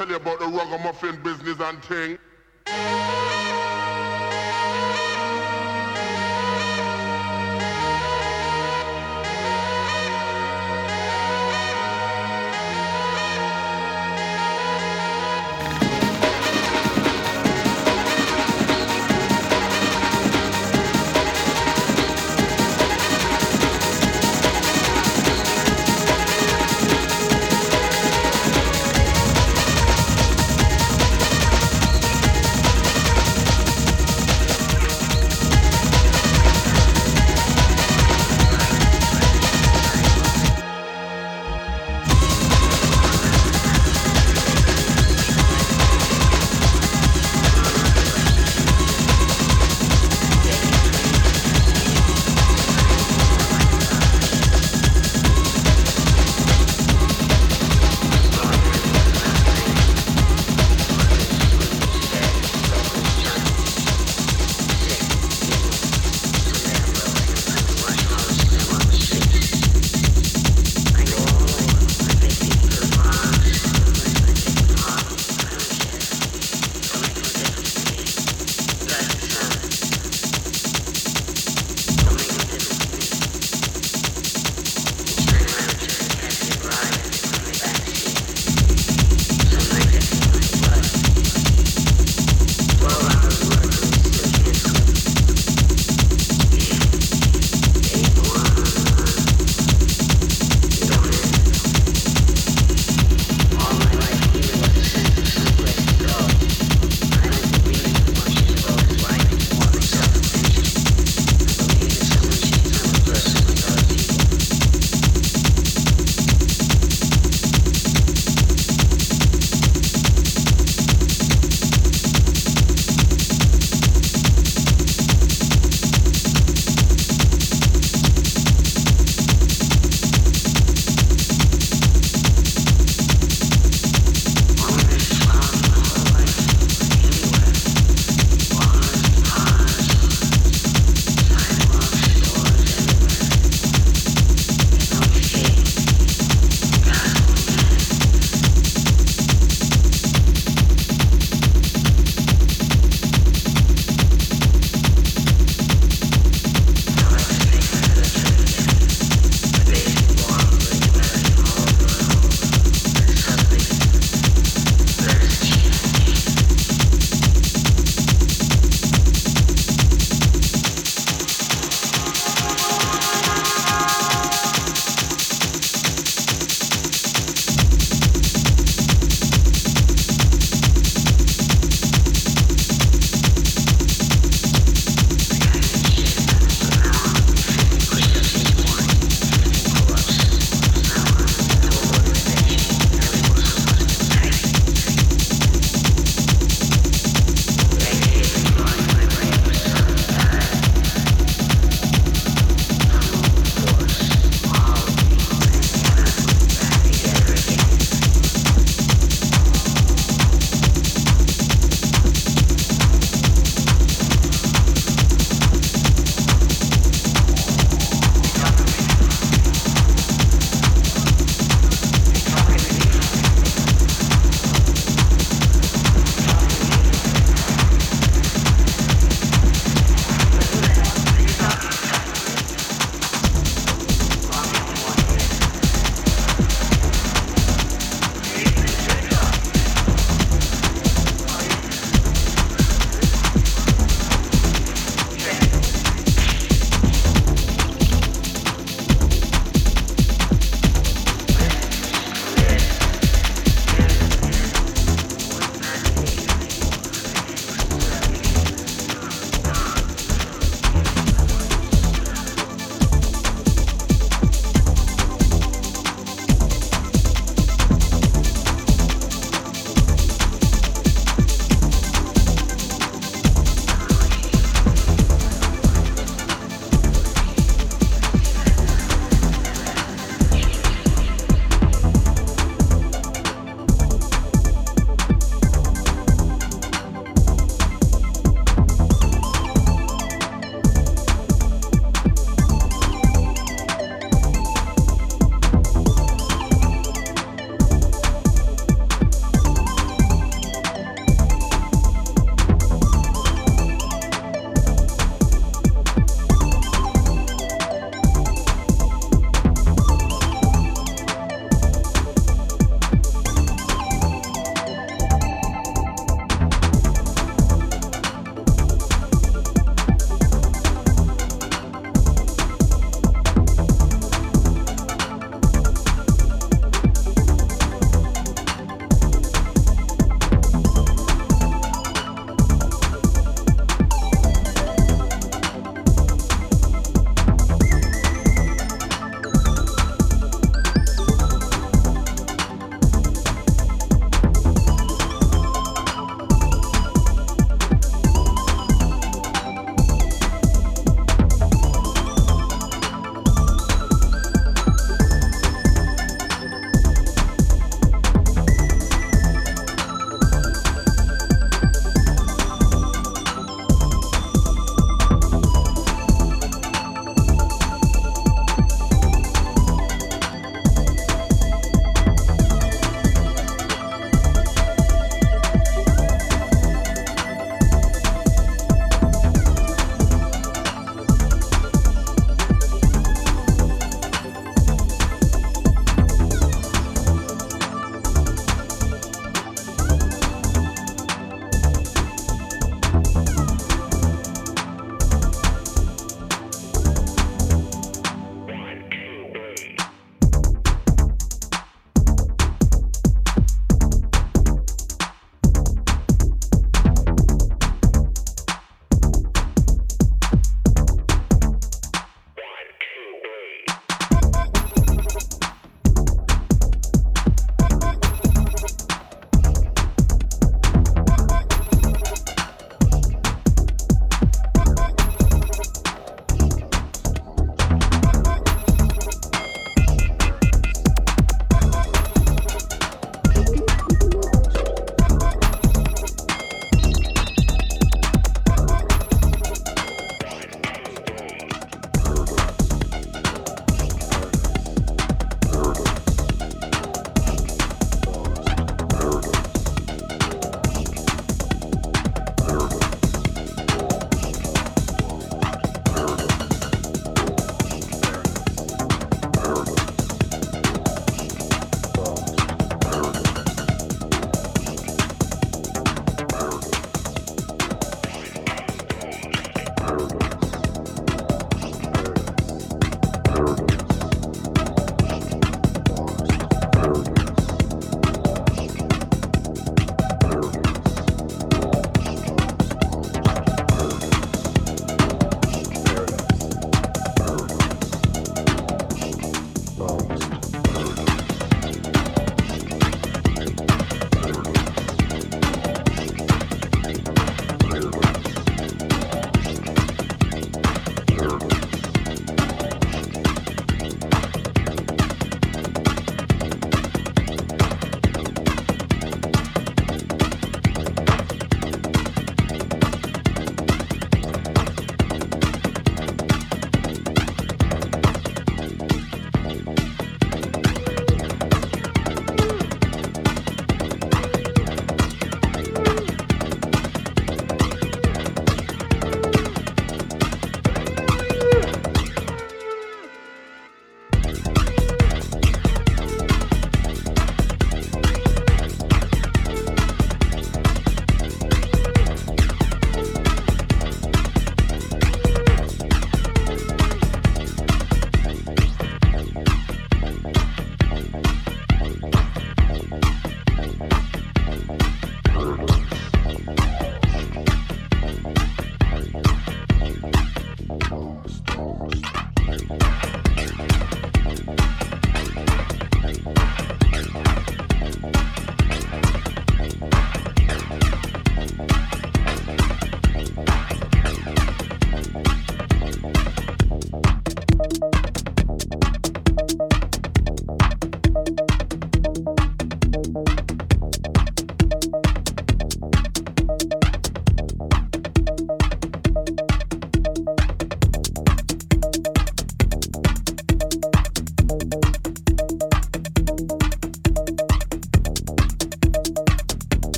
tell you about the ragamuffin business and thing.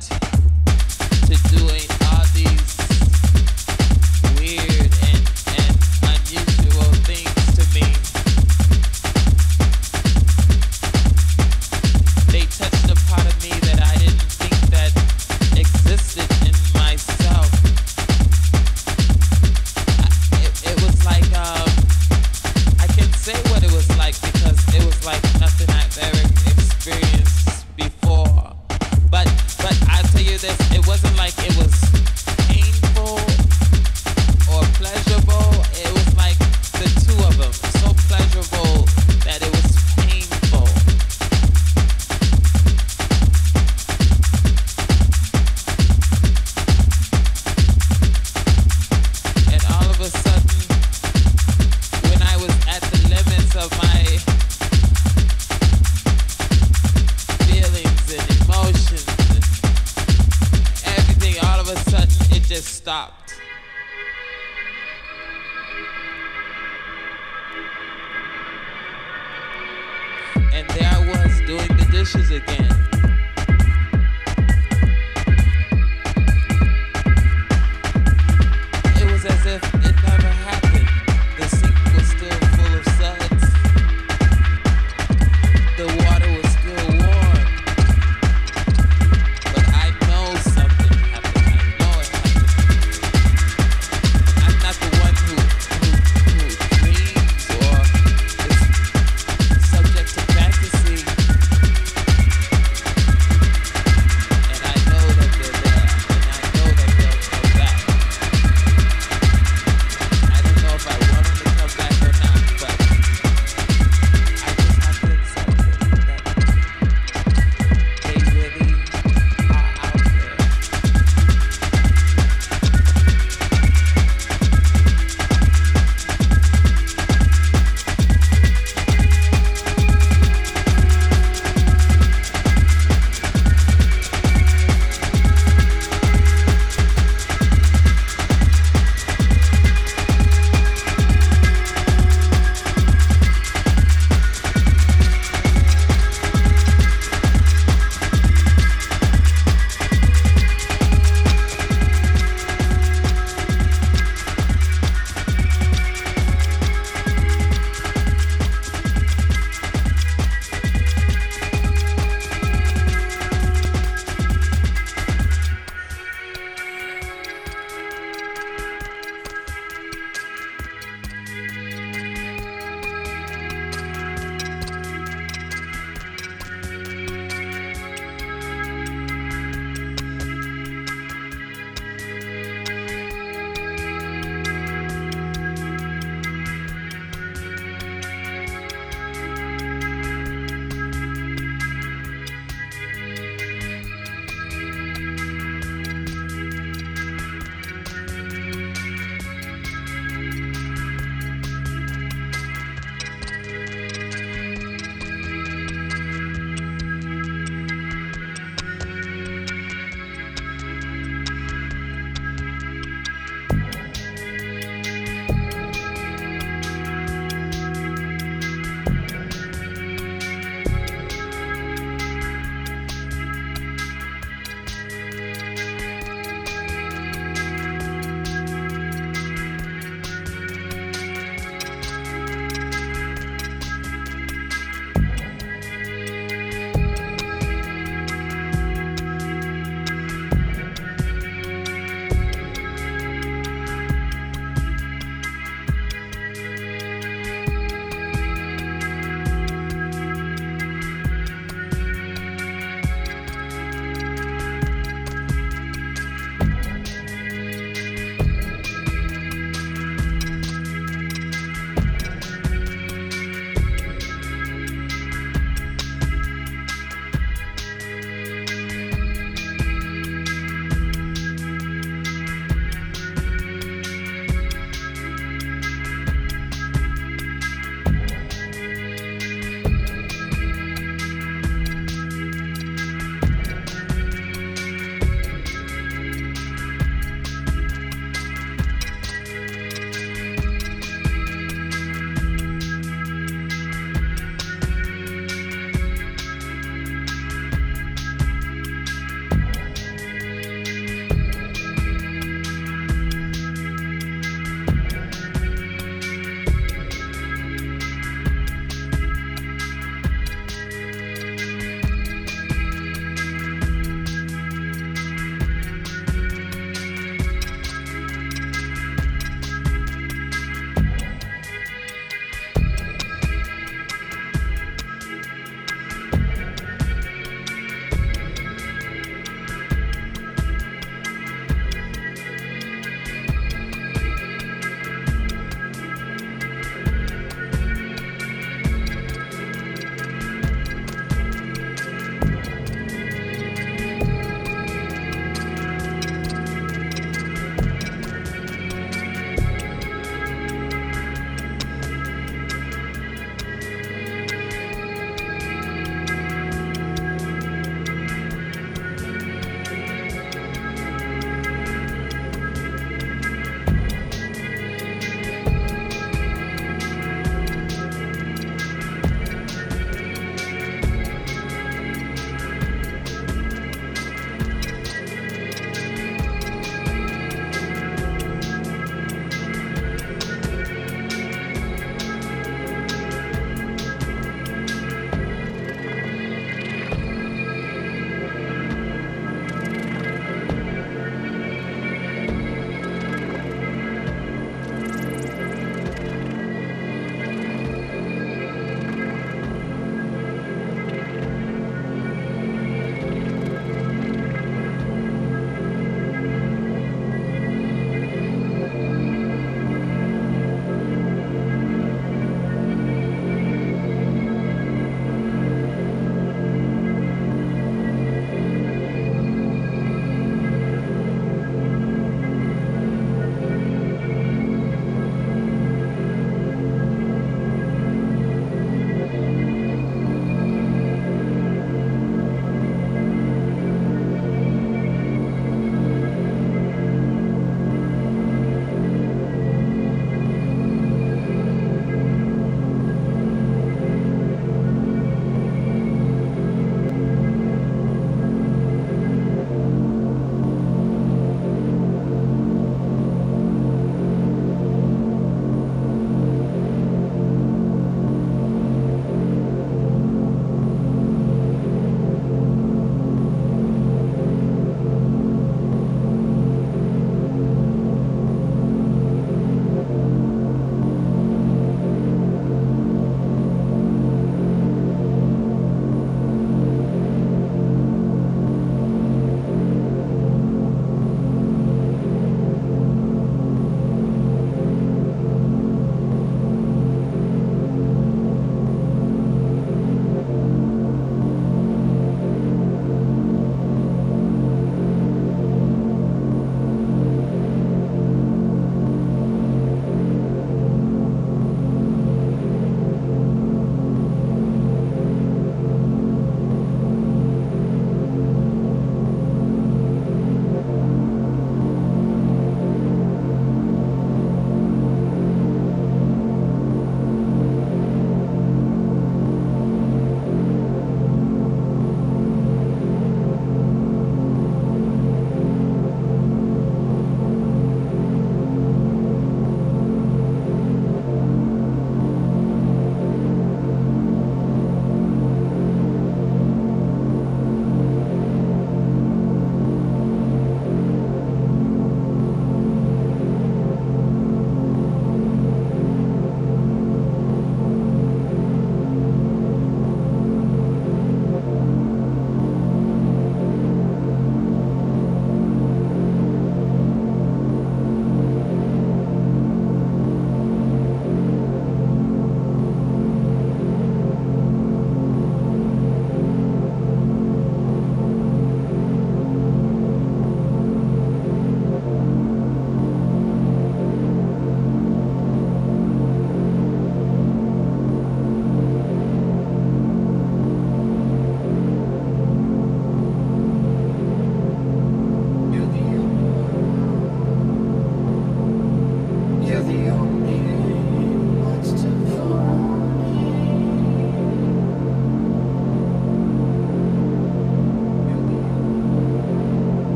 to doing all these weird